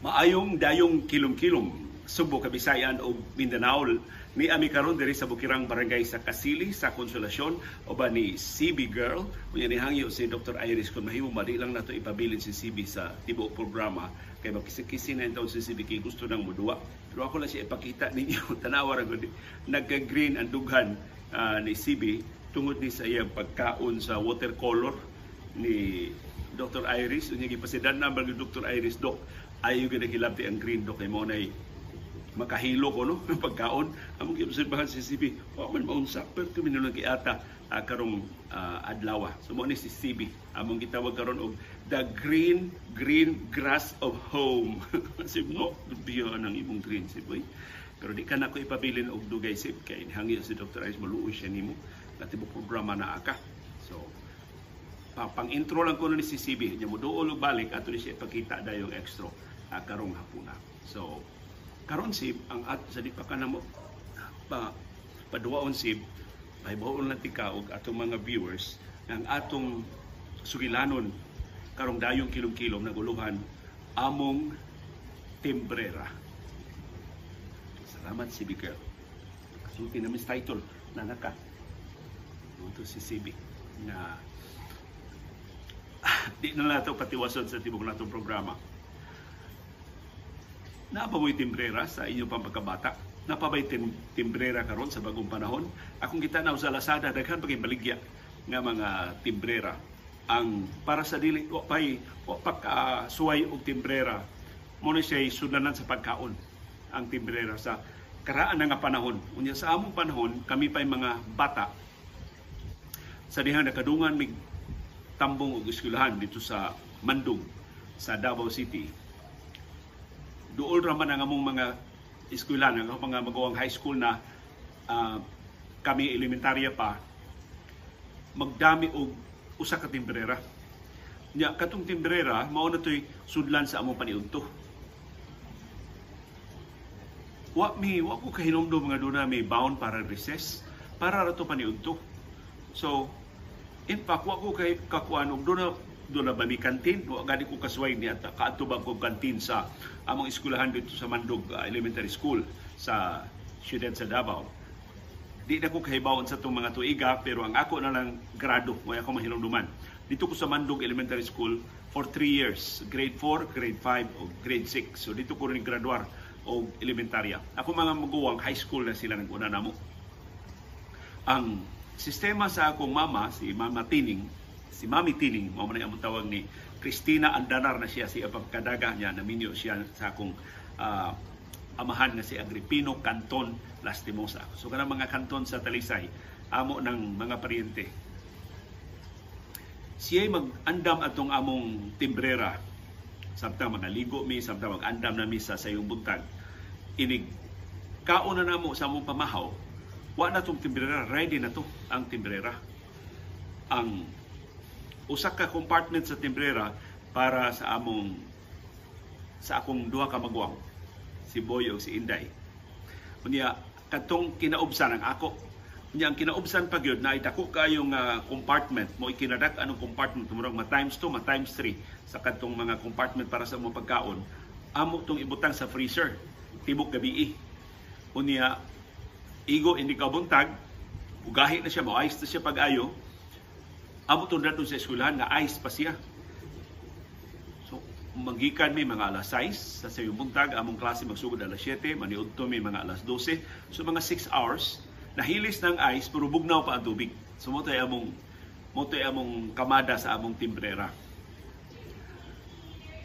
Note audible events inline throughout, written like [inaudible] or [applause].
Maayong dayong kilom-kilom Subo, Kabisayan o Mindanao ni ami karon diri sa Bukirang Barangay sa Kasili sa Konsolasyon o ba ni CB Girl unya ni hangyo si Dr. Iris kung mahimo madi lang nato ipabilin si CB sa tibo programa kay makisi-kisi na taon si CB kay gusto nang mudua pero ako lang siya ipakita [laughs] ninyo tanawa ra gud nagka-green ang dughan uh, ni CB tungod ni sa iyang pagkaon sa watercolor ni Dr. Iris unya gipasidan number ni Dr. Iris dok ayo gid hilabti ang green dok kay mo nay makahilo ko no? [laughs] Ng pagkaon. Among giobserbahan si CB wa man maunsa pero kami nang giata uh, karong uh, adlaw so mo ni si CB among gitawag karon og the green green grass of home. [laughs] Si mo biyo nang imong green si boy pero di ka na ko ipabilin og dugay sip kay hangi si Dr. Ice maluoy siya nimo. Natibok programa na aka. So pa, pang intro lang ko ni si CB nya mo duol balik ato ni siya ipakita dayong extra uh, karong hapuna so karon sib ang at sa di pa ka mo pa paduwaon sib ay baon lang tika og atong mga viewers ang atong sugilanon karong dayong kilom-kilom na guluhan among timbrera. Salamat si Bigel. Kasulti namin sa title na naka. Ito si Sibi na [laughs] di na nato patiwason sa tibok natong programa Napamoy timbrera sa inyong pampagkabata. Napabay tim timbrera karon sa bagong panahon. Akong kita na sa Lazada daghan paging baligya nga mga timbrera. Ang para sa dili wa pay wa pa ka suway og timbrera. Mo ni siya sudanan sa pagkaon ang timbrera sa karaan nga panahon. Unya sa among panahon kami pay mga bata. Sa dihang nakadungan mig tambong og eskwelahan dito sa Mandung sa Davao City duol ra man ang among mga eskwelahan, ang mga magawang high school na uh, kami elementarya pa, magdami og usa ka timbrera. Nya katong timbrera mao na toy sudlan sa among paniudto. Wa mi wa ko kahinomdom nga doon may bound para recess para ra to paniudto. So in fact wa ko kay kakuan og doon doon na ba may kantin? Wa gani ko kasway niya kaatubang ko kantin sa among eskwelahan dito sa Mandog uh, Elementary School sa siyudad sa Davao. Di na ko kahibawon sa itong mga tuiga pero ang ako na lang grado mo ako mahilongduman. Dito ko sa Mandog Elementary School for 3 years, grade 4, grade 5 o grade 6. So dito ko rin graduar o elementarya. Ako mga maguwang high school na sila nag-una namo. Ang sistema sa akong mama, si Mama Tining, si Mami Tining, mo man ang tawag ni Christina Andanar na siya si pagkadaga niya naminyo siya sa akong uh, amahan nga si Agripino Canton Lastimosa. So kanang mga kanton sa Talisay, amo ng mga paryente. Siya mag-andam atong among timbrera samtang mga ligo mi, samtang mag-andam na mi sa sayong buntag. Inig kauna na mo sa among pamahaw, wa na tong timbrera, ready na to ang timbrera. Ang usa ka compartment sa timbrera para sa among sa akong duha ka magwang si Boy o si Inday. Unya katong kinaubsan ang ako. Unya ang kinaubsan pa gyud na dako kayong uh, compartment mo ikinadak anong compartment tumurong ma times 2 ma times 3 sa katong mga compartment para sa among pagkaon. Amo tong ibutang sa freezer tibok gabi. Unya igo hindi ka buntag ugahi na siya mo ice na siya pag-ayo Amo to nato sa eskwelahan nga ice pa siya. So, magikan may mga alas 6 sa sayong buntag, among klase magsugod alas 7, maniudto may mga alas 12. So, mga 6 hours, nahilis ng ice, pero bugnaw pa ang tubig. So, mo among mo among kamada sa among timbrera.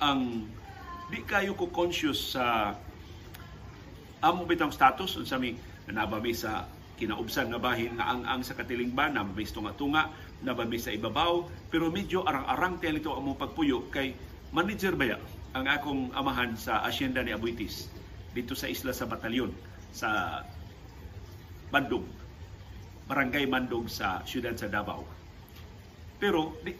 Ang di kayo ko conscious sa among bitang status unsa mi nabami sa kinaubsan nga bahin nga ang ang sa katilingban na mabis tunga tunga nabami sa ibabaw pero medyo arang-arang tayo ito ang pagpuyo kay manager baya ang akong amahan sa asyenda ni Abuitis dito sa isla sa batalyon sa Bandung barangay Mandog sa siyudad sa Davao. Pero di,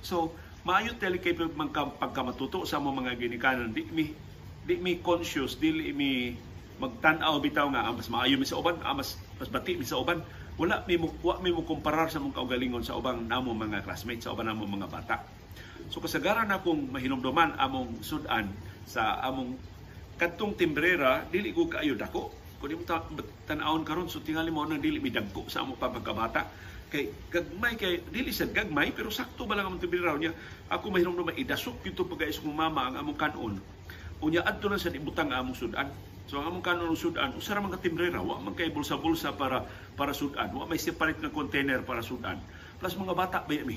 so maayo tali kay pagkamatuto sa mga ginikanan. Di mi di mi conscious dili mi magtan-aw bitaw nga ah, mas maayo mi sa uban ah, mas mas bati mi sa uban wala mi mo wa mi mo kumparar sa mong kaugalingon sa ubang namo mga classmates sa ubang namo mga bata. So kasagaran akong mahinumduman among sudan sa among kadtong timbrera dili ko kaayo dako. Kun imo tan-awon karon so tingali mo nang dili mi dagko sa among pagkabata kay gagmay kay dili sa gagmay pero sakto ba lang ang timbrera niya? Ako mahinom na maidasok kito pagais kong mama ang among kanon. Unya adto na sa ibutang among sudan So among kanon sudan, usa ra man ka timbrera, wa man kay bulsa-bulsa para para sudan, wa may separate nga container para sudan. Plus mga bata ba mi.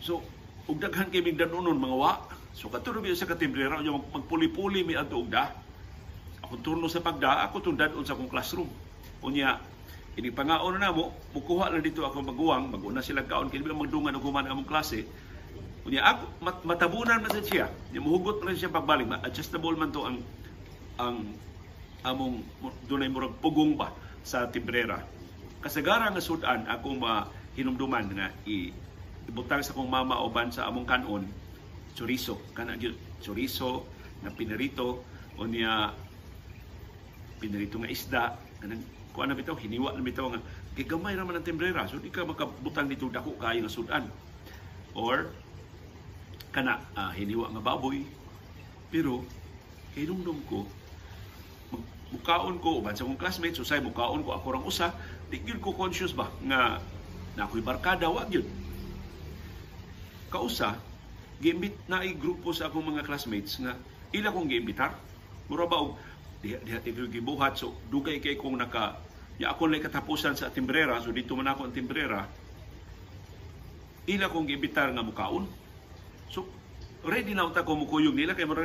So ug daghan kay migdanunon mga wa. So katuro sa katimbrera unya magpuli-puli mi adto ugda. Ako turno sa pagda, ako tundan sa akong classroom. Unya ini pangaon na mo, mukuha na dito ako maguwang, maguna sila kaon bilang magdungan og human among klase. Unya ako mat, matabunan man sa siya. Nya muhugot man siya pagbalik, adjustable man to ang ang among dunay murag pugong ba sa timbrera. Kasagara nga sudan akong mahinumduman nga i ibutang sa kong mama oban sa among kanon chorizo. Kana gyud chorizo na pinarito o niya pinarito nga isda. Kanang kuan na bitaw hiniwa na bitaw nga gigamay ra man ang timbrera so di ka makabutang dito dako kayo nga sudan. Or kana uh, hiniwa nga baboy. Pero hinumdum ko mukaon ko uban sa akong classmates usay mukaon ko ako rang usa. Di gyud ko conscious ba nga na ako'y barkada wa gyud. Kausa giimbit na ay grupo sa akong mga classmates nga ila kong giimbitar. Mura ba og diha diha tigil gibuhat so dugay kay kong naka ya ako lay katapusan sa timbrera so dito man ako ang timbrera. Ila kong giimbitar nga mukaon. So ready na unta ko mukuyog nila kay mura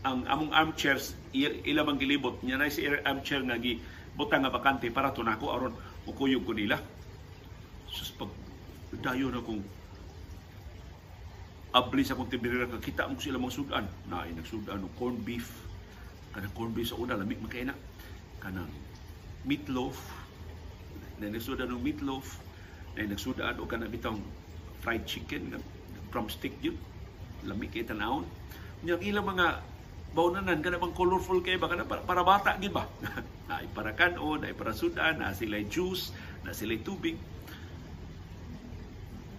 ang among armchairs ila bang gilibot? Nya na si armchair nga gi butang nga bakante para tunako aron mukuyog ko nila. Sus pag dayo na kong abli sa kong tibirira ka kita mo sila mga sudan. Na ay nagsudan og corn beef. Kana corn beef sa una lamig makaina. Kana meatloaf. Na nagsudan og meatloaf. Na nagsudan og kana bitong fried chicken nga drumstick yun. Lamig kay tanawon nya ilang mga baunanan kana bang colorful kay ba? Kana para, para bata gid ba? [laughs] Na para kanon ay para sudan na sila juice na sila tubig.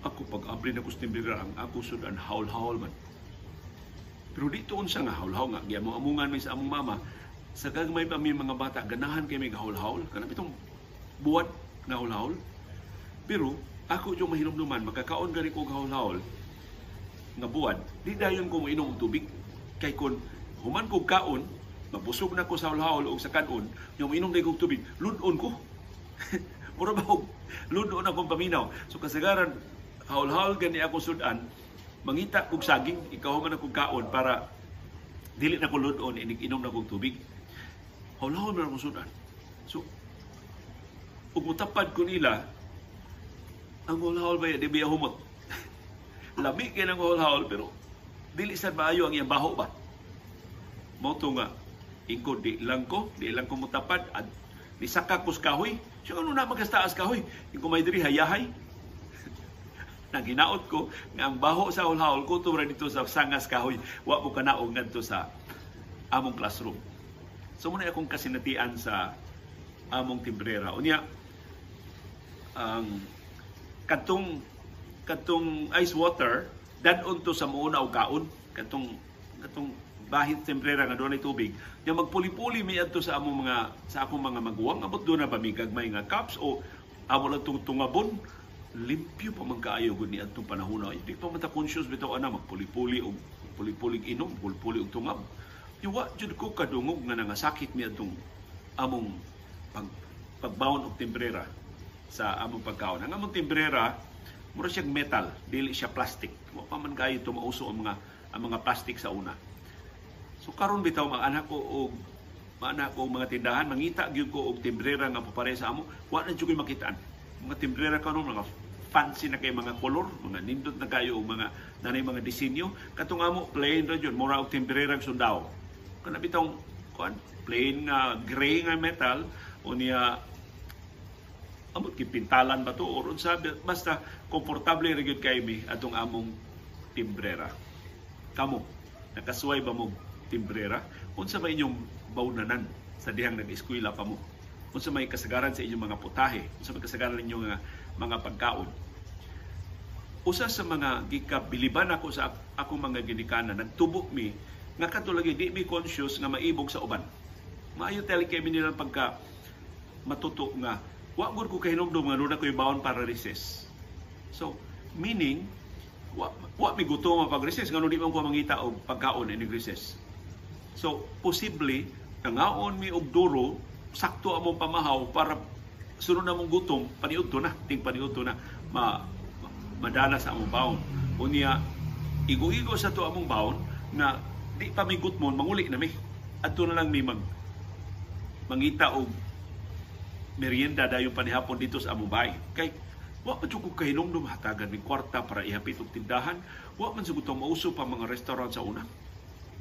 Ako pag abri na kustimbigra ang ako sudan haul-haul man. Pero dito unsa nga haul-haul nga gyamo amungan mi sa among mama. Sa gagmay pa mi mga bata ganahan kay may haul-haul? Kana bitong buwat na haul-haul. Pero ako yung mahinumduman makakaon gani ko haul-haul nga buwan di dayon ko inom tubig. Kay kun human kog kaon, mabusog na ko sa hulhaol o sa kanon, yung inom na kong tubig, ludon ko. [laughs] Mura ba ludon akong paminaw. So kasagaran, haul-haul gani ako sudan, mangita kog saging, ikaw man akong kaon para dili na ko ludon, inom na kong tubig. Haul-haul man akong sudan. So, ug mutapad ko nila, ang haul-haul ba di biya humot. [laughs] Lami kay ng haul-haul, pero dili sa maayo ang iyang baho ba mo nga ingko di lang ko di lang ko mutapad at ni saka kus kahoy. Siya ano na magastaas kahoy? Ingko may diri hayahay. [laughs] Nang ginaot ko nga ang baho sa ulhaol ko tumra dito sa sangas kahoy. Wa mo kanaog ngadto sa among classroom. So muna akong kasinatian sa among timbrera. Unya ang katong katong ice water dadon to sa muuna og kaon katong katong bahit temprera nga doon tubig nga magpuli-puli mi adto sa among mga sa akong mga maguwang abot do na ba mi gagmay nga cups o amo lang tong tungabon limpyo pa man kaayo gud ni panahon di pa man ta conscious bitaw ana magpuli-puli og puli-puli inom puli-puli og tungab Iwa jud ko kadungog nga nangasakit mi adtong among pag pagbawon og temprera sa among pagkaon. Ang among temprera mura siya metal, dili siya plastic. Wa pa man kayo tumauso ang mga ang mga plastic sa una. So karon bitaw mga anak ko og anak ko mga tindahan mangita gyud ko og timbrera nga papare sa amo wa na jud makitaan. Mga timbrera karon mga fancy na kay mga kolor, mga nindot na kayo og mga nanay mga disenyo. Katong amo plain ra jud mura og timbrera sundao. Kana bitaw kuan plain nga gray nga metal o niya amot kipintalan ba to or unsa basta komportable ra gyud kay mi atong among timbrera. Kamo nakasuway ba mo timbrera unsa may inyong baunanan sa dihang nag-eskwela pa mo unsa may kasagaran sa inyong mga putahe unsa may kasagaran ninyong mga, mga pagkaon. Usa sa mga gikabiliban ako sa akong mga ginikanan nagtubo mi nga kadto lagi di mi conscious nga maibog sa uban. Maayo tali kay nila pagka matuto nga wa gud ko kahinumdum nga nuna ko'y baon para recess. So meaning wa, wa mi gutom pag recess ngano di man ko mangita og pagkaon ini recess so possibly nangaon mi og duro sakto among pamahaw para sunod na mong gutom paniudto na ting paniudto na ma, ma madala sa among baon. Unya igo-igo sa to among baon na di pa mi gutmon manguli na mi. Adto na lang mi mag mangita og merienda dayon panihapon dito sa among bahay. Kay wa man jud ko kahinumdum hatagan ning kwarta para ihapit og tindahan. Wa man jud mauso pa mga restaurant sa una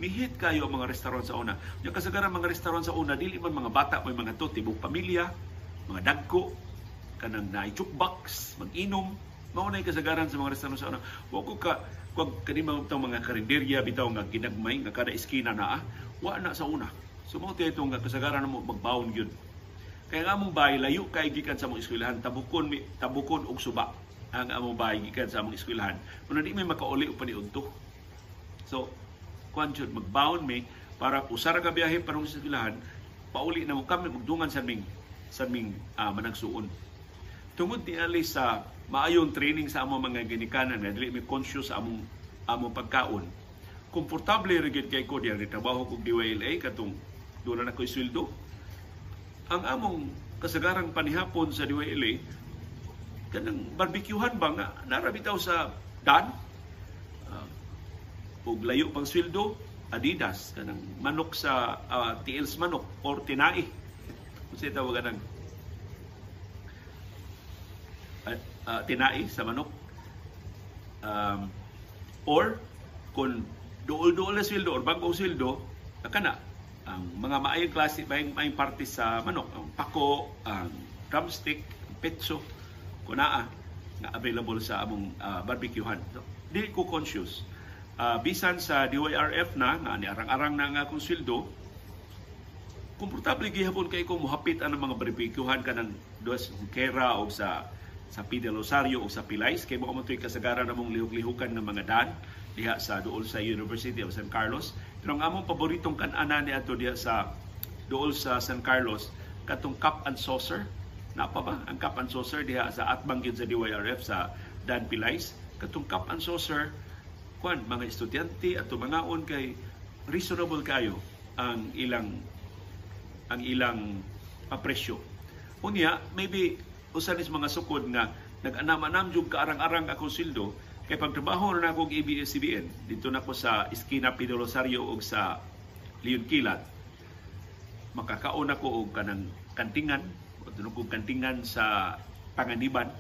mihit kayo ang mga restaurant sa una. Yung kasagaran mga restaurant sa una dili man mga bata may mga to tibok pamilya mga dagko kanang na jukebox mag-inom. Mao na kasagaran sa mga restaurant sa una. Wa ko ka kung kanima mga karinderya bitaw nga ginagmay nga kada iskina naa wa na sa una. So mao ito nga kasagaran mo magbaon gyud kaya nga among bahay layo kay gikan sa among eskwelahan tabukon tabukon og suba. Ang among bahay gikan sa among eskwelahan. Kuno di may makauli og paniudto so kuan jud magbaon mi para usara ka biyahe parong sa eskwelahan pauli na mo kami magdungan sa ming sa ming uh, managsuon. Tungod ni ali sa maayong training sa among mga ginikanan nga dili mi conscious sa among among pagkaon. Komportable ra kay ko diya trabaho kog DYLA katong doon na ko sweldo. Ang among kasagarang panihapon sa DYLA kanang barbecuehan ba nga narabitaw sa dan ug layo pang sweldo Adidas kanang manok sa uh, TL's manok or tinai kasi tawag ng uh, uh, tinai sa manok um, or kung duol-duol na sweldo or bagong sweldo kana ang mga maayong klase, maayong, maayong parte sa manok, ang pako, ang drumstick, ang petso, kunaa, nga available sa among uh, barbecuehan. So, dili ko conscious. Uh, bisan sa DYRF na, nga ni arang-arang na nga akong sweldo, komportable gihapon kay ko muhapit ang mga barbecuehan kanang dos kera o sa sa Pide Rosario o sa Pilais kay mo mo kasagaran namong lihok-lihukan ng mga dan diha sa duol sa University of San Carlos. Pero ang among paboritong kanana ni ato diha sa duol sa San Carlos katong cup and saucer. Napa ba ang cup and saucer diha sa atbang sa DYRF sa Dan Pilais. Katong cup and saucer kwan mga estudyante at mga on kay reasonable kayo ang ilang ang ilang presyo. Unya, maybe usan is mga sukod nga nag-anam-anam jud kaarang-arang akong sildo Kay pagtrabaho na ako og ABS-CBN, dito na ko sa Esquina Pido Rosario o sa Leon Kilat, makakaon ako og kanang kantingan, o tunong kong kantingan sa Panganiban,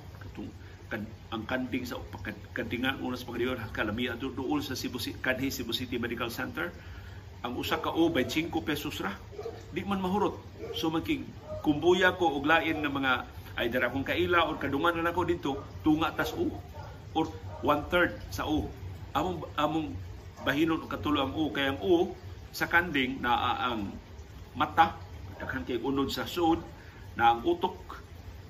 ang kanting sa kantingan una sa pagdiyon kalami ato duol sa Cebu kanhi Cebu City Medical Center ang usa ka o 25 pesos ra di man mahurot so magking kumbuya ko og lain nga mga either akong kaila or kadungan na ako dito tunga tas o or one-third sa U. Among, among bahinon katulo ang U. Kaya ang U, sa kanding na ang mata, daghan kay unod sa sud, na ang utok,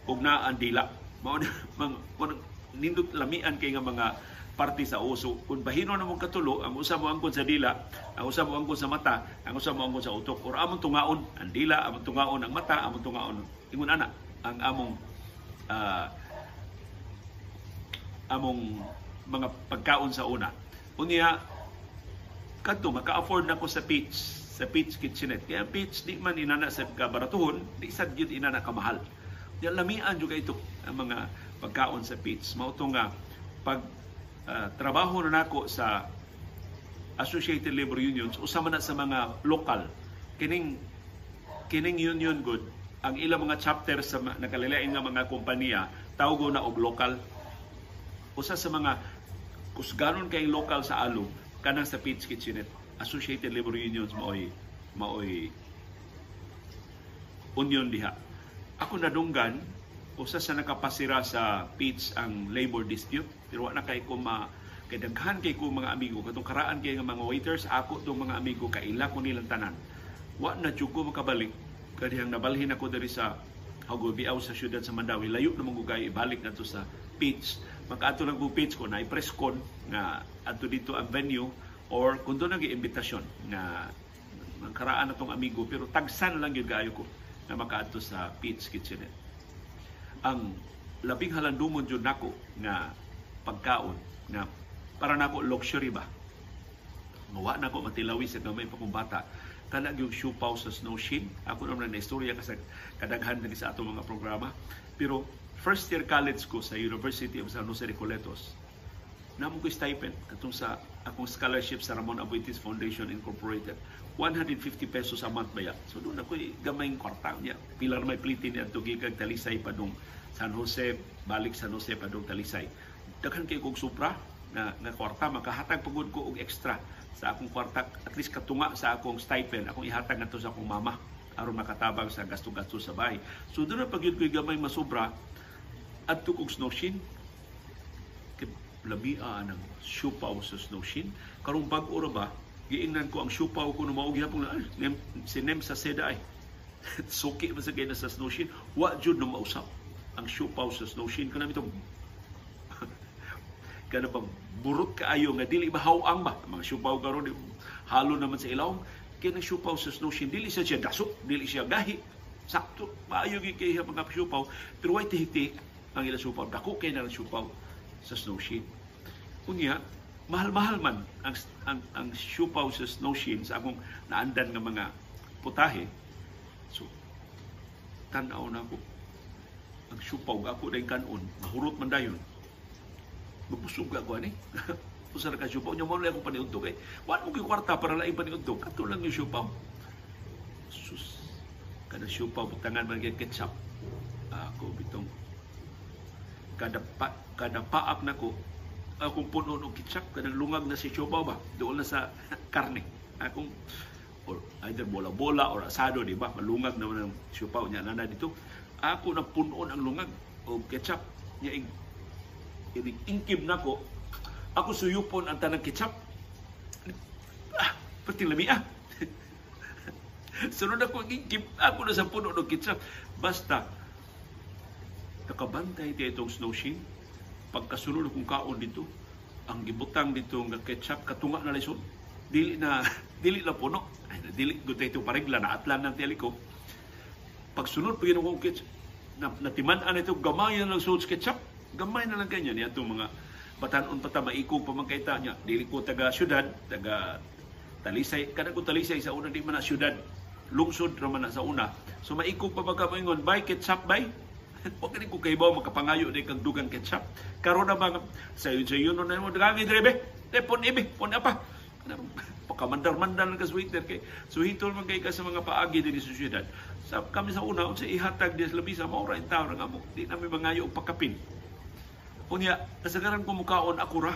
ug na ang dila. Mao mga [laughs] nindot lamian kay nga mga parte sa uso. Kung bahino na mong katulo, ang usa mo angkon sa dila, ang usa mo angkon sa mata, ang usa mo angkon sa utok. Or among tungaon, ang dila, among tungaon ang mata, among tungaon ingon ana ang among uh, among mga pagkaon sa una. Unya, kadto maka-afford na ko sa Peach, sa Peach Kitchenette. Kaya Peach di man inana sa kabaratuhon, di sad gyud inana kamahal. Lamian juga ito ang mga pagkaon sa Peach. Mao nga pag uh, trabaho na nako sa Associated Labor Unions usama na sa mga lokal kining kining union good ang ilang mga chapter sa nakalilain nga mga kompanya tawgo na og lokal usa sa mga kusganon kay local sa alo kanang sa Peach Kitchenette Associated Labor Unions maoy maoy union diha ako nadunggan usa sa nakapasira sa Peach ang labor dispute pero wala kay ko ma kay daghan kay ko mga amigo. Katong karaan kay nga mga waiters ako tong mga amigo kaila ko nilang tanan. Wa na jud ko makabalik. Kadihang nabalhin ako diri sa Hagobiaw sa syudad sa Mandawi. Layo na mong ibalik na to sa Peach Magkaato lang po page ko na i-press con nga ato dito ang venue or kung doon nag imbitasyon nga ang karaan na tong amigo pero tagsan lang yun kaayo ko na makaadto sa Pete's Kitchenette. Ang labing halandumon jud nako nga pagkaon nga para nako luxury ba. Mawa nako matilawi sa gamay pa kong bata kana yung siupaw sa snow shin. Ako naman na istorya kasi kadaghan din sa atong mga programa. Pero first year college ko sa University of San Jose Recoletos, namo ko stipend katong sa akong scholarship sa Ramon Abuitis Foundation Incorporated. 150 pesos a month ba so doon ako gamay kwarta niya. Pila na may plitin niya tugi kag Talisay padung San Jose balik San Jose padung Talisay. Daghan kay kog supra na nga kwarta makahatag pagod ko og extra sa akong kwarta. At least katunga sa akong stipend akong ihatag ngadto sa akong mama aron makatabang sa gasto-gasto sa bahay. So doon na pagyud ko gamay masubra adto kog snowshin labia ng siupaw sa snowshin. Karong bag-o ba, giingnan ko ang siupaw ko na maugya po na, nem, si Nem sa seda ay. [laughs] Suki man sa na sa snowshin. Wa jud na mausap ang siupaw sa snowshin. Kana itong [laughs] kana bang burot kaayo nga dili mahawang ba mga siupaw karon halo naman sa ilaw kaya ng siupaw sa snowshin dili siya dasok dili siya gahi sakto maayo gi kay mga siupaw pero way tihiti ang ila siupaw dako kay na siupaw sa snow shin. Unya, mahal-mahal man ang, ang, ang siupaw sa snow shin sa akong naandan nga mga putahe. So, tanaw na ako. Ang siupaw ako na kanon, mahurot man dayon. Mabusog ako ani. [laughs] Usa ka siupaw nya mo lang ako paniudtog eh. Wa mo kwarta para laing paniudtog. Kato lang yung siupaw. Sus. Kada siupaw butangan man ketchup. Ako bitong kada pa, kada paak nako akong puno ng ketchup kanang lungag na si Chobaw ba doon na sa karne. Akong or either bola-bola or asado di ba? Malungag na ng siopaw niya na dito. Ako na punon ang lungag o ketchup niya ing ingkib nako ako suyupon ang tanang ketchup. Ah pati lami ah. [laughs] Sunod ako ingkib ako na sa puno ng ketchup. Basta nakabantay di itong snow shin. Pagkasunod kong kaon dito ang gibutang dito nga ketchup katunga na lisod dili na [laughs] dili na puno. Dili gud ito paregla na atlan ng teliko pagsunod pag kong ketchup na, natiman-an ito gamay na lang sauce ketchup. Gamay na lang ganyan yan itong mga batanon pa ta maikog pa magkaita niya. Dili ko taga syudad taga Talisay. Kada ko Talisay sa una di man na syudad. Lungsod ra man sa una. So maikog pa magka moingon buy ketchup buy Huwag ka ko kayo makapangayo din kang dugang ketchup. Karon na mga sa yun sa yun na mo dagami drebe. Eh pon ibi, pon apa. Pakamandar-mandar ka sweeter kay suhitol man kay ka sa mga paagi din sa syudad. Sa kami sa una unsa ihatag di labi sa maura in tawo nga mo. Di namin mangayo og pakapin. Unya, kasagaran ko mukaon ako ra.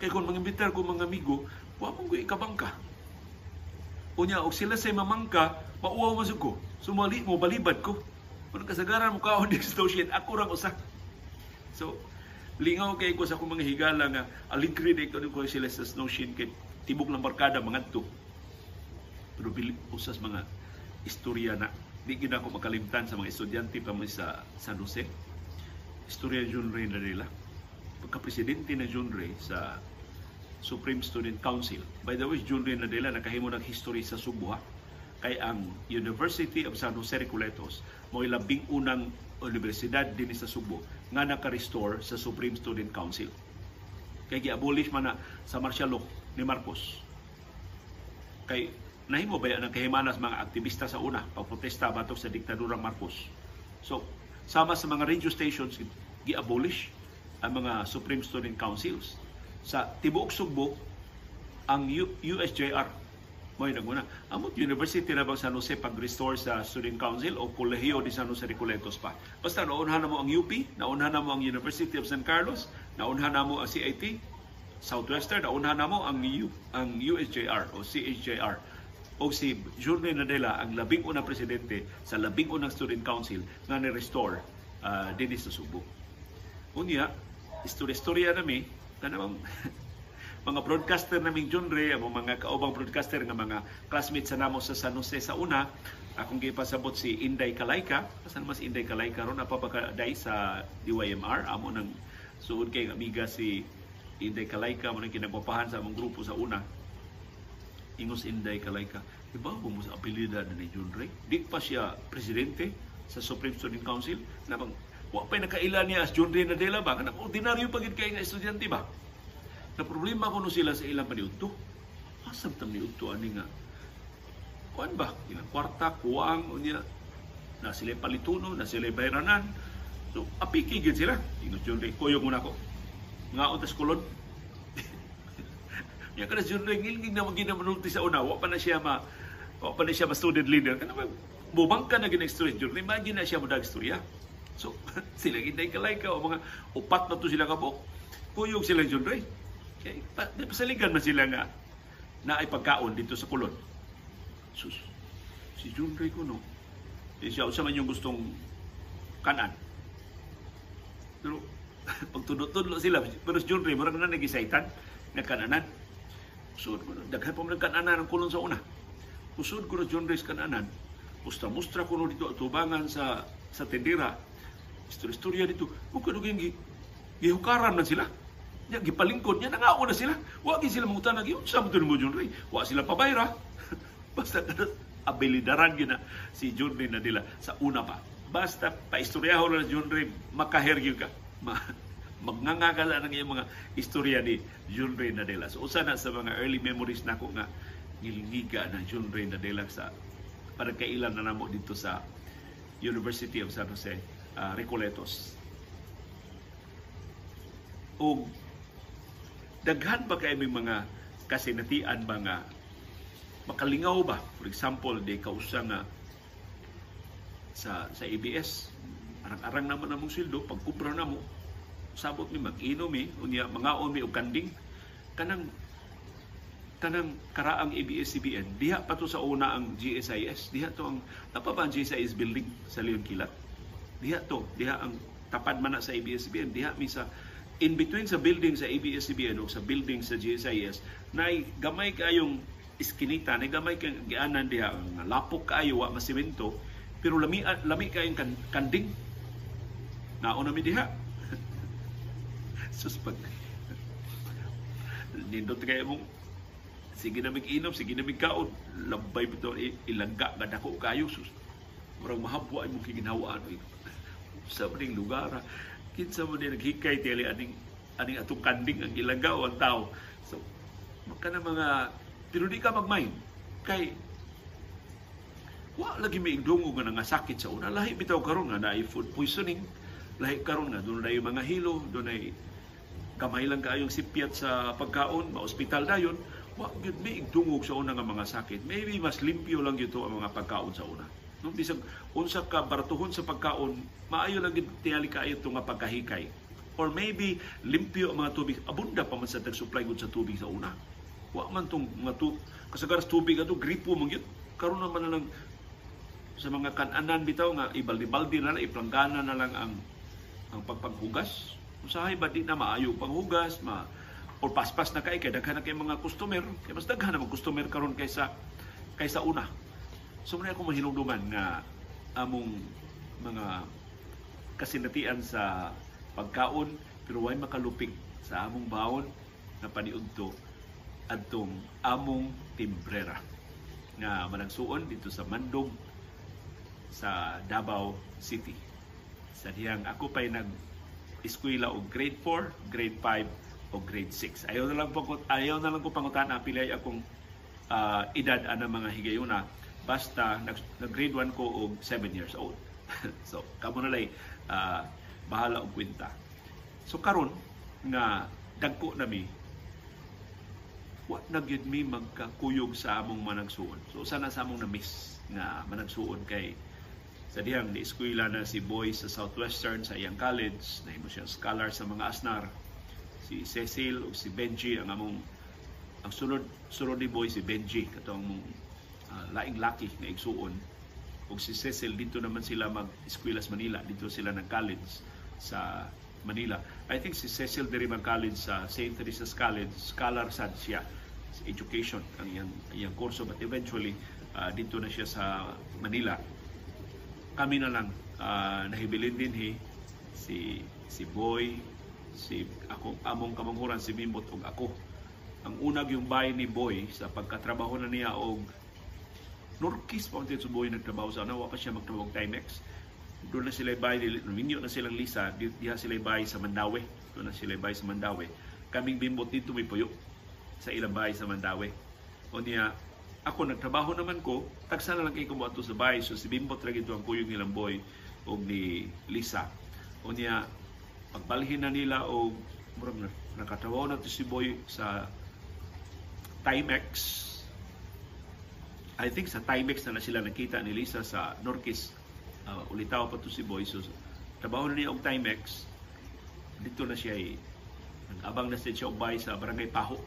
Kay kung mangimbitar ko mga amigo, wa mo ko ikabangka. Unya, og sila say mamangka, mauwaw masug ko. Sumali mo balibad ko kung kasagaran mo kaon [laughs] di associate, ako rang usa. So, lingaw kay ko sa akong mga higala nga aligre na ikaw ko sila sa snow shin kay tibok lang barkada mga to. Pero usas mga istorya na di gid ako makalimtan sa mga estudyante pa sa San Jose. Istorya John Ray na nila. Pagka-presidente na John Ray sa Supreme Student Council. By the way, John Ray na nila nakahimo ng history sa Subo kay ang University of San Jose Recoletos mo labing unang universidad din sa Subo nga naka-restore sa Supreme Student Council. Kay gi-abolish man na sa martial law ni Marcos. Kay nahimo ba ang kahimanas mga aktivista sa una pagprotesta batok sa diktadurang Marcos. So, sama sa mga radio stations gi-abolish ang mga Supreme Student Councils. Sa tibuok Sugbo, ang USJR mo naguna. Amot University na bang San Jose pag-restore sa Student Council o Colegio de San Jose Recoletos pa. Basta naunhan na mo ang UP, naunhan na mo ang University of San Carlos, naunhan na mo ang CIT, Southwestern, naunhan na mo ang, U, ang USJR o CHJR o si Jorge Nadela ang labing unang presidente sa labing unang student council nga ni-restore uh, din sa Subo. Unya, istorya-istorya nami, kanang [laughs] mga broadcaster naming Ray, ang mga kaubang broadcaster nga mga classmates sa namo sa San Jose sa una, akong gipasabot si Inday Kalayka. Kasan mas Inday Kalayka ron napapakaday sa DYMR. Amo nang suod kay amiga si Inday Kalayka mo nang kinagpapahan sa among grupo sa una. ingos Inday Kalayka. Iba mo mo sa apelida ni Ray. Di pa siya presidente sa Supreme Student Council. Na bang, wa pa nakaila niya as Ray Nadela ba? Kanang ordinaryo pagid kay nga estudyante ba? Na problema kuno sila sa ilang paniudto. Asam tam ni udto ani nga. Kuan ba? Ilang kwarta, kuwang, unya, na sila palituno, na sila bayranan. So, apiki gid sila. John Ray, kuyog mo na ko. Nga utas kulod. [laughs] Yan kana John Ray, ngilingig na magina manulti sa una. Wa pa na siya ma, wa pa na siya ma student leader. Kana ba, bumangka na ginag John Ray. Imagine na siya mo dag. So, [laughs] sila ginday kalay ka, o mga upat na to sila kabok. Kuyog sila John Pa, pasaligan man sila nga na ay pagkaon dito sa kulon. Sus, si John Ray ko no. Eh, siya sa man yung gustong kanan. Pero [laughs] pag tudlo-tudlo sila, pero si John Ray, marang na nag-isaitan, nagkananan. Usod ko na, daghan pa mo nagkananan ang kulon sa una. Usod ko na John Ray sa kananan, musta-mustra ko no dito atubangan sa sa tendera. Istorya-istorya dito, kano kayong gi, gihukaran na sila. Nya gipalingkod nya nangao na sila. Wa gi sila mangutana gi unsa mo mo John Ray? Wa sila pabayra. [laughs] Basta [laughs] abilidaran gyud na si John Ray na nila sa una pa. Basta paistoryahon na John Ray makahergyo ka. [laughs] Ma magnganga ka lang ng mga istorya ni John Ray Nadela. So usa na sa mga early memories nako nga ngilingiga na John Ray Nadela sa para kailan na namo dito sa University of San Jose, uh, Recoletos. O daghan ba kay may mga kasinatian ba nga makalingaw ba? For example, di kausa nga sa sa ABS, arang-arang naman namong sildo, pagkubra na mo, sabot mi mag-inom mi, unya mga mi og kanding, kanang kanang karaang ABS-CBN, diha pa to sa una ang GSIS, diha to ang, tapa ba ang GSIS building sa Leon Kilat? Diha to, diha ang tapad man na sa ABS-CBN, diha mi sa in between sa building sa ABS-CBN o sa building sa GSIS, na gamay kayong iskinita, na gamay kayong gianan diha, lapok kayo, wa masimento, pero lami, lami kayong kan, kanding. Nauna mi diha. [laughs] Sus pag [laughs] nindot kayo mong sige na mig-inom, sige na mig-kaon, lambay bito ilangga nga dako kayo sus. Murang mahabwa ay mong kiginhawaan [laughs] sa maning lugar. Kinsa mo din naghikay tili aning aning atong kanding ang ilangga o ang tao. So maka na mga pero di ka magmay kay wa lagi may igdungo nga nga sakit sa una. Lahi bitaw karon nga naay food poisoning. Lahi karon nga na mga hilo doon ay kamay lang kaayong sipyat sa pagkaon ma-ospital dayon wa gyud may igdungog sa una nga mga sakit. Maybe mas limpyo lang gyud ang mga pagkaon sa una no bisag unsa ka baratuhon sa pagkaon maayo lang gyud tingali kaayo nga pagkahikay. Or maybe limpyo ang mga tubig. Abunda pa man sa tag-supply gud sa tubig sa una. Wa man tong mga tu kasagaras tubig ato gripo man gyud karon naman na lang sa mga kananan bitaw nga ibaldi-baldi na lang iplanggana na lang ang ang pagpaghugas. Usahay ba di na maayo panghugas ma or paspas na kay kay daghan na kay mga customer. Kay mas daghan na mga customer karon kaysa kaysa una so muna ako mahinungduman nga among mga kasinatian sa pagkaon pero way makalupig sa among baon na paniudto adtong among timbrera nga managsuon dito sa Mandog sa Davao City. Sa diyang ako pa'y nag eskwela og grade 4, grade 5 o grade 6. Ayaw na lang po ayaw na lang ko pangutan ang pilay akong ah, edad ana mga higayuna basta nag, nag grade 1 ko og 7 years old. [laughs] so kamo na lay ah, bahala og kwenta. So karon nga dagko nami wa na gyud mi magkakuyog sa among managsuon. So usa na sa among na-miss nga managsuon kay sa dihang ni eskwela na si Boy sa Southwestern sa iyang college, na imo siya scholar sa mga asnar. Si Cecil o si Benji ang among ang sunod sunod ni Boy si Benji kato ang mong ah, laing laki nga igsuon. Ug si Cecil dito naman sila mag-eskwela sa Manila. Dito sila nag college sa Manila. I think si Cecil diri man college sa St. Teresa's College. Scholar sad siya sa education ang iyang iyang kurso. But eventually ah, dito na siya sa Manila. Kami na lang ah, nahibilin din hi si si Boy si ako among kamanghuran si Mimbot ug ako. Ang unag yung bahay ni Boy sa pagkatrabaho na niya og Norkis pa sa Boy nagtrabaho sa ano, pa siya magtrabaho Timex. Doon na sila bay, minyo na silang lisa, di- diha sila bay sa Mandawi. Doon na sila bay sa Mandawi. Kaming bimbot dito may puyo sa ilang bahay sa Mandawi. O niya, ako nagtrabaho naman ko, tagsa na lang kayo kumuha sa bahay. So si Bimbot lagi ito ang kuyog nilang boy o ni Lisa. O niya, pagbalhin na nila o murag na, nakatrabaho na to si Boy sa Timex. I think sa Timex na na sila nakita ni Lisa sa Norquist. Uh, ulitaw pa to si Boy. So, trabaho na niya og Timex. Dito na siya eh, nag-abang na siya og bahay sa Barangay Paho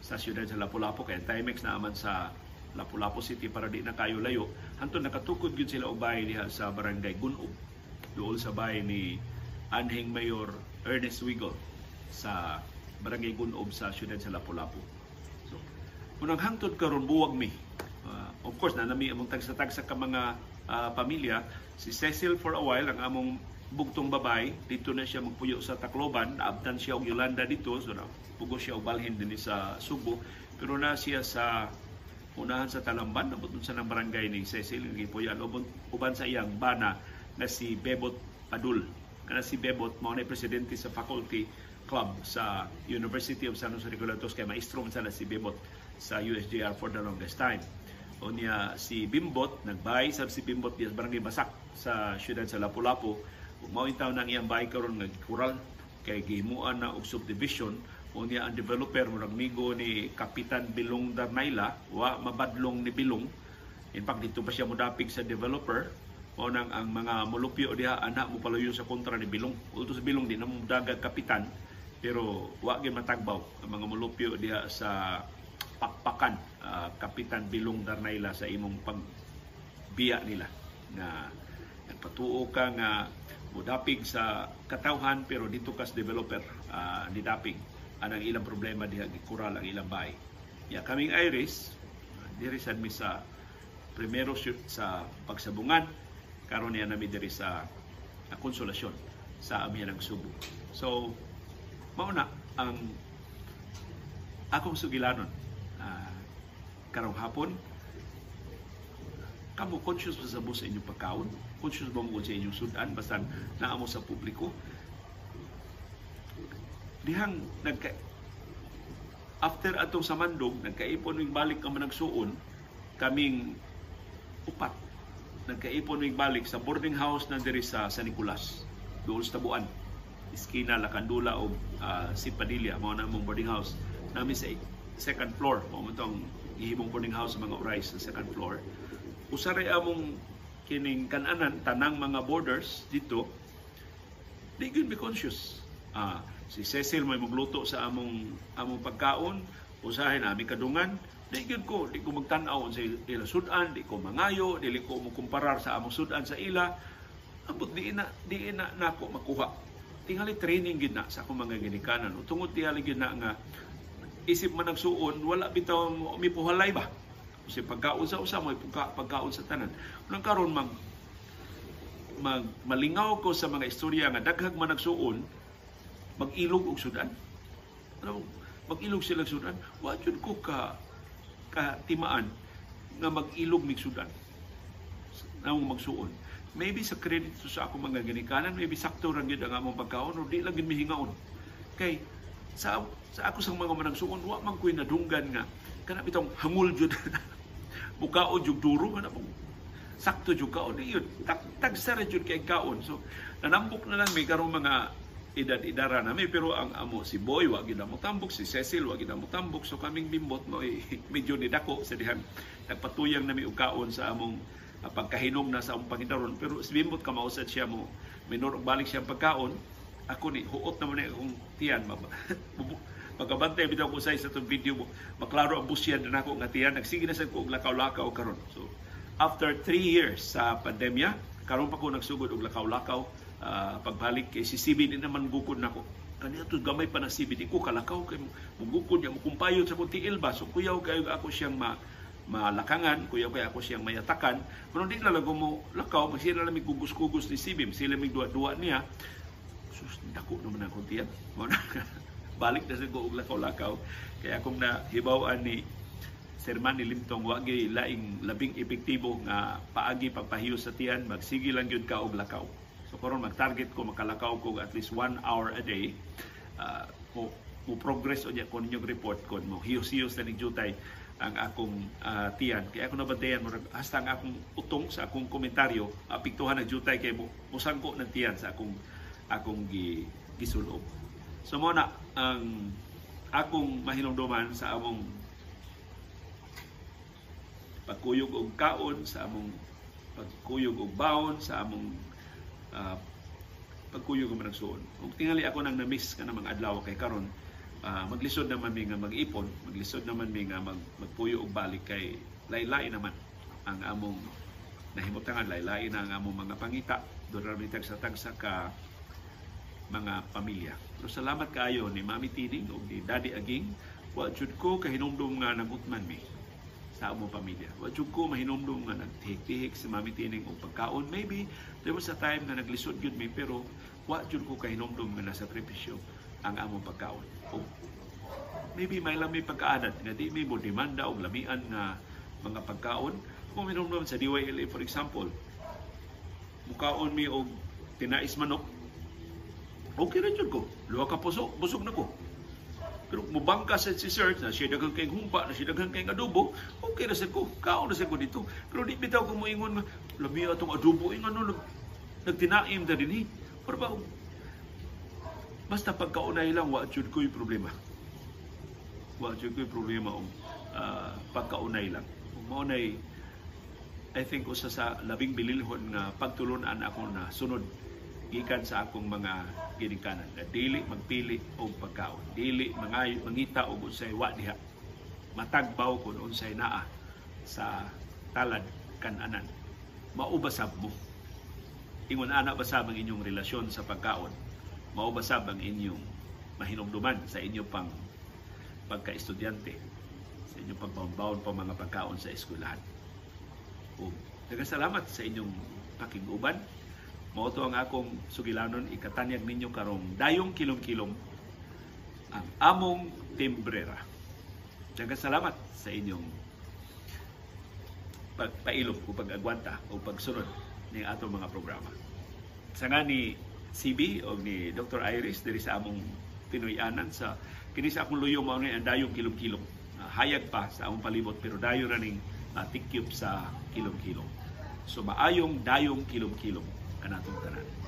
sa siyudad sa Lapu-Lapu kaya Timex na aman sa Lapu-Lapu City para di na kayo layo hanto nakatukod gyud sila og bahay diha sa Barangay Gunob dool sa bahay ni Anheng Mayor Ernest Wiggle sa Barangay Gunob sa siyudad sa Lapu-Lapu so unang hangtod karon buwag mi of course na nami among tagsa-tagsa ka mga uh, pamilya. Si Cecil for a while ang among bugtong babay dito na siya magpuyo sa Tacloban. Naabtan siya og Yolanda dito so na siya og balhin din sa Subo. Pero na siya sa unahan sa Talamban nabot sa barangay ni Cecil gipuyan. Uban, sa iyang bana na si Bebot Padul. Kana si Bebot mao na presidente sa faculty club sa University of San Jose Regulatos kay maestro man sana si Bebot sa USJR for the longest time o niya si Bimbot nagbay sab si Bimbot diya barangay Basak sa siyudad sa Lapu-Lapu. Mao taw nang iyang bahay karon nga kural kay gihimuan na og subdivision. O niya ang developer murag migo ni Kapitan Bilong Darnaila wa mabadlong ni Bilong. In fact dito pa siya modapig sa developer. O nang ang mga molupyo diha anak mo palayo sa kontra ni Bilong. Ulto sa Bilong di na mo kapitan pero wa gyud matagbaw ang mga molupyo diha sa pakpakan uh, Kapitan Bilong Darnaila sa imong pagbiya nila na nagpatuo ka nga mudapig sa katawhan pero dito kas developer uh, nidapig anang ilang problema diha gikural ang ilang bahay. Ya kaming Iris diri sad mi sa primero shoot sa pagsabungan karon niya nami diri sa uh, konsolasyon sa amihan ng Subo. So mao na ang akong sugilanon karong hapon. Kamo conscious ba sa sa inyong pagkaon? Conscious ba mo sa inyong sudan? Basta naamo sa publiko? Dihang nagka after atong sa mandog nagkaipon wing balik ka man nagsuon kaming upat nagkaipon wing balik sa boarding house na diri sa San Nicolas doon sa Tabuan. Iskina Lakandula o uh, si Padilla mao na among boarding house. Namin sa second floor. Mo mo tong ihimong boarding house sa mga oray sa second floor. Usaray among kining kananan tanang mga borders dito di gyud be conscious. Ah si Cecil may magluto sa among among pagkaon. Usahay na aming kadungan. Di gyud ko di ko magtan-aw sa ila sudan di ko mangayo dili ko mo kumparar sa among sudan sa ila. Ambot di na di na nako makuha. Tingali training gid na sa akong mga ginikanan. Tungod tingali gid na nga isip man nagsuon wala bitaw mi puhalay ba? Kasi pagkaon sa usa mo pagka, pagkaon sa tanan. Nang karon mag mag malingaw ko sa mga istorya nga daghag man nagsuon mag-ilog og sudan. Ano mag-ilog sila sudan. Wa jud ko ka ka timaan nga mag-ilog mig sudan. Namong magsuon. Maybe sa credit sa ako mga ginikanan maybe sakto ra gyud ang among pagkaon o di lang gid mihingaon. Kay sa sa ako sang mga managsuon wa man koy nadunggan nga kana bitong hangul jud. [laughs] Mukao jud duro nga na sakto jud kaon. Yun. Tag tagsara jud kay kaon. So nanambok na lang may karong mga edad-idara na may pero ang amo si Boy wa gid mo tambok si Cecil wa gid mo tambok so kaming bimbot mo eh, [laughs] medyo ni dako sa dihan. Nagpatuyang na may ukaon sa among uh, pagkahinom na sa among Panginoon. Pero si bimbot ka mausad siya mo. Minor balik siya pagkaon ako ni huot naman ni akong tiyan. Magkabantay [laughs] bitaw ko sa sa itong video mo. Maklaro ang busyan na ako nga tiyan. Nagsige na sa ko og lakaw-lakaw karon. So after 3 years sa pandemya karon pa ko nagsugod og lakaw-lakaw. Uh, pagbalik kay si CB ni naman gukod nako kaniya to gamay pa na CB di ko kalakaw kay mugukod niya mukumpayod sa kung tiil ba so kuyaw kayo ako siyang ma malakangan, kuya kaya ako siyang mayatakan. Pero di na lang mo lakaw, sila lang gugus-gugus ni Sibim, sila may duwa-duwa niya. Sus, dako naman ang kuntiyan. [laughs] balik na sa ko og lakaw-lakaw kaya kung na hibawaan ni Sir Manny Limtong wagi laing labing epektibo nga paagi pagpahiyo sa tiyan magsige lang gyud ka og lakaw. So karon mag-target ko makalakaw ko at least one hour a day. Uh, mo, progress o ko ninyong report kon mo hiyos-hiyos na ning jutay ang akong uh, tiyan. Kaya ako nabantayan hasta ang akong utong sa akong komentaryo apiktuhan ang jutay kay mo musangko ng tiyan sa akong akong gi, gisulob. So mo na ang akong mahinumduman sa among pagkuyog og kaon sa among pagkuyog og baon sa among uh, pagkuyog og managsuon. Ug tingali ako nang na-miss ka mga adlaw kay karon uh, maglisod naman mi nga mag-ipon, maglisod naman mi nga mag, magpuyo og balik kay laylay naman ang among nahimutangan. Laylay na ang among mga pangita. Doon rami tag sa tagsa ka mga pamilya. Pero salamat kaayo ni Mami Tining o ni Daddy Aging. Wa jud ko kahinumdum nga nagutman mi sa among pamilya. Wa jud ko mahinumdum nga nagtihik-tihik si Mami Tining og pagkaon. Maybe there was a time na naglisod gyud mi pero wa jud ko kahinumdum nga nasa sakripisyo ang among pagkaon. O maybe may lami pagkaadat nga di mi mo demanda og lamian nga mga pagkaon. Kung minumdum sa DYLA for example, mukaon mi og tinais manok okay na ko. Luha ka puso, busog na ko. Pero mubangka sa si Sir na siya daghang kay humpa, na siya daghang kay adobo, okay na sa ko. Kaon na sa ko dito. Pero di bitaw ko moingon labi atong adobo, ing ano, nag, nagtinaim na din eh. Ba, basta pagkaunay lang, wa jud ko problema. Wa jud ko problema om uh, pagkaunay lang. Kung maunay, I think usa sa labing bililhon nga pagtulunan ako na sunod gikan sa akong mga ginikanan. Na dili magpili og pagkaon. Dili mangayo mangita og unsay wa diha. Matagbaw kun unsay naa sa talad kananan. Maubasab mo? Ingon ana basab ang inyong relasyon sa pagkaon? Maubasab ang inyong mahinumduman sa inyong pang pagka-estudyante? Sa inyong pagpambawon pa mga pagkaon sa eskwelahan. O, salamat sa inyong pakiguban Mao ang akong sugilanon ikatanyag ninyo karong dayong kilom-kilom ang among timbrera. Daghang salamat sa inyong pagpailog o pag-agwanta o pagsunod ng atong mga programa. Sa nga ni CB o ni Dr. Iris diri sa among Pinoyanan sa kini sa akong luyo mao ang dayong kilom-kilom. Uh, hayag pa sa among palibot pero dayo ra ning uh, sa kilom-kilom. So maayong dayong kilom-kilom かなと思ったら。